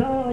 Shaw.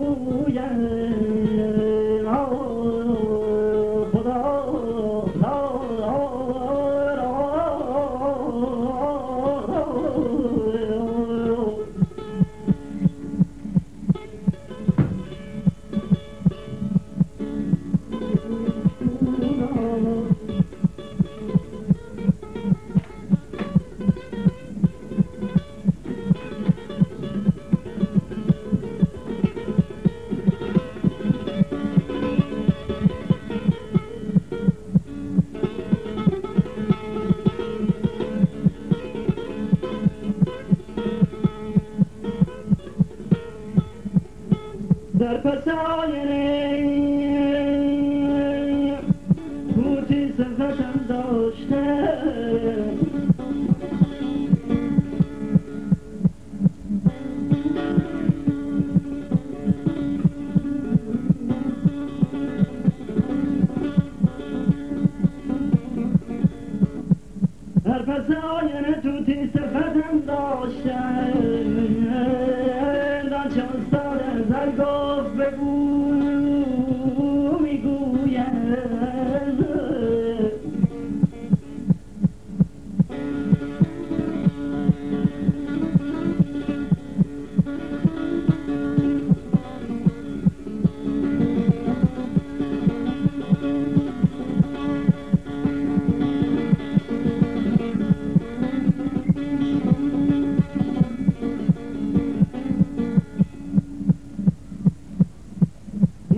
ну per persone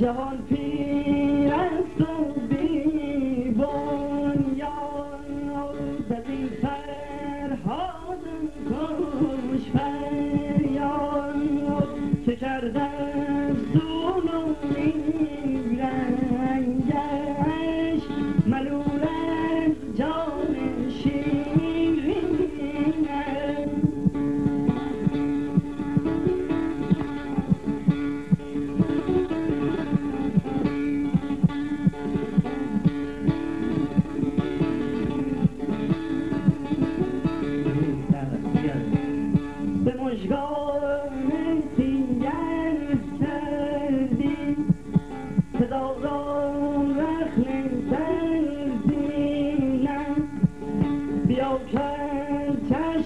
Jahan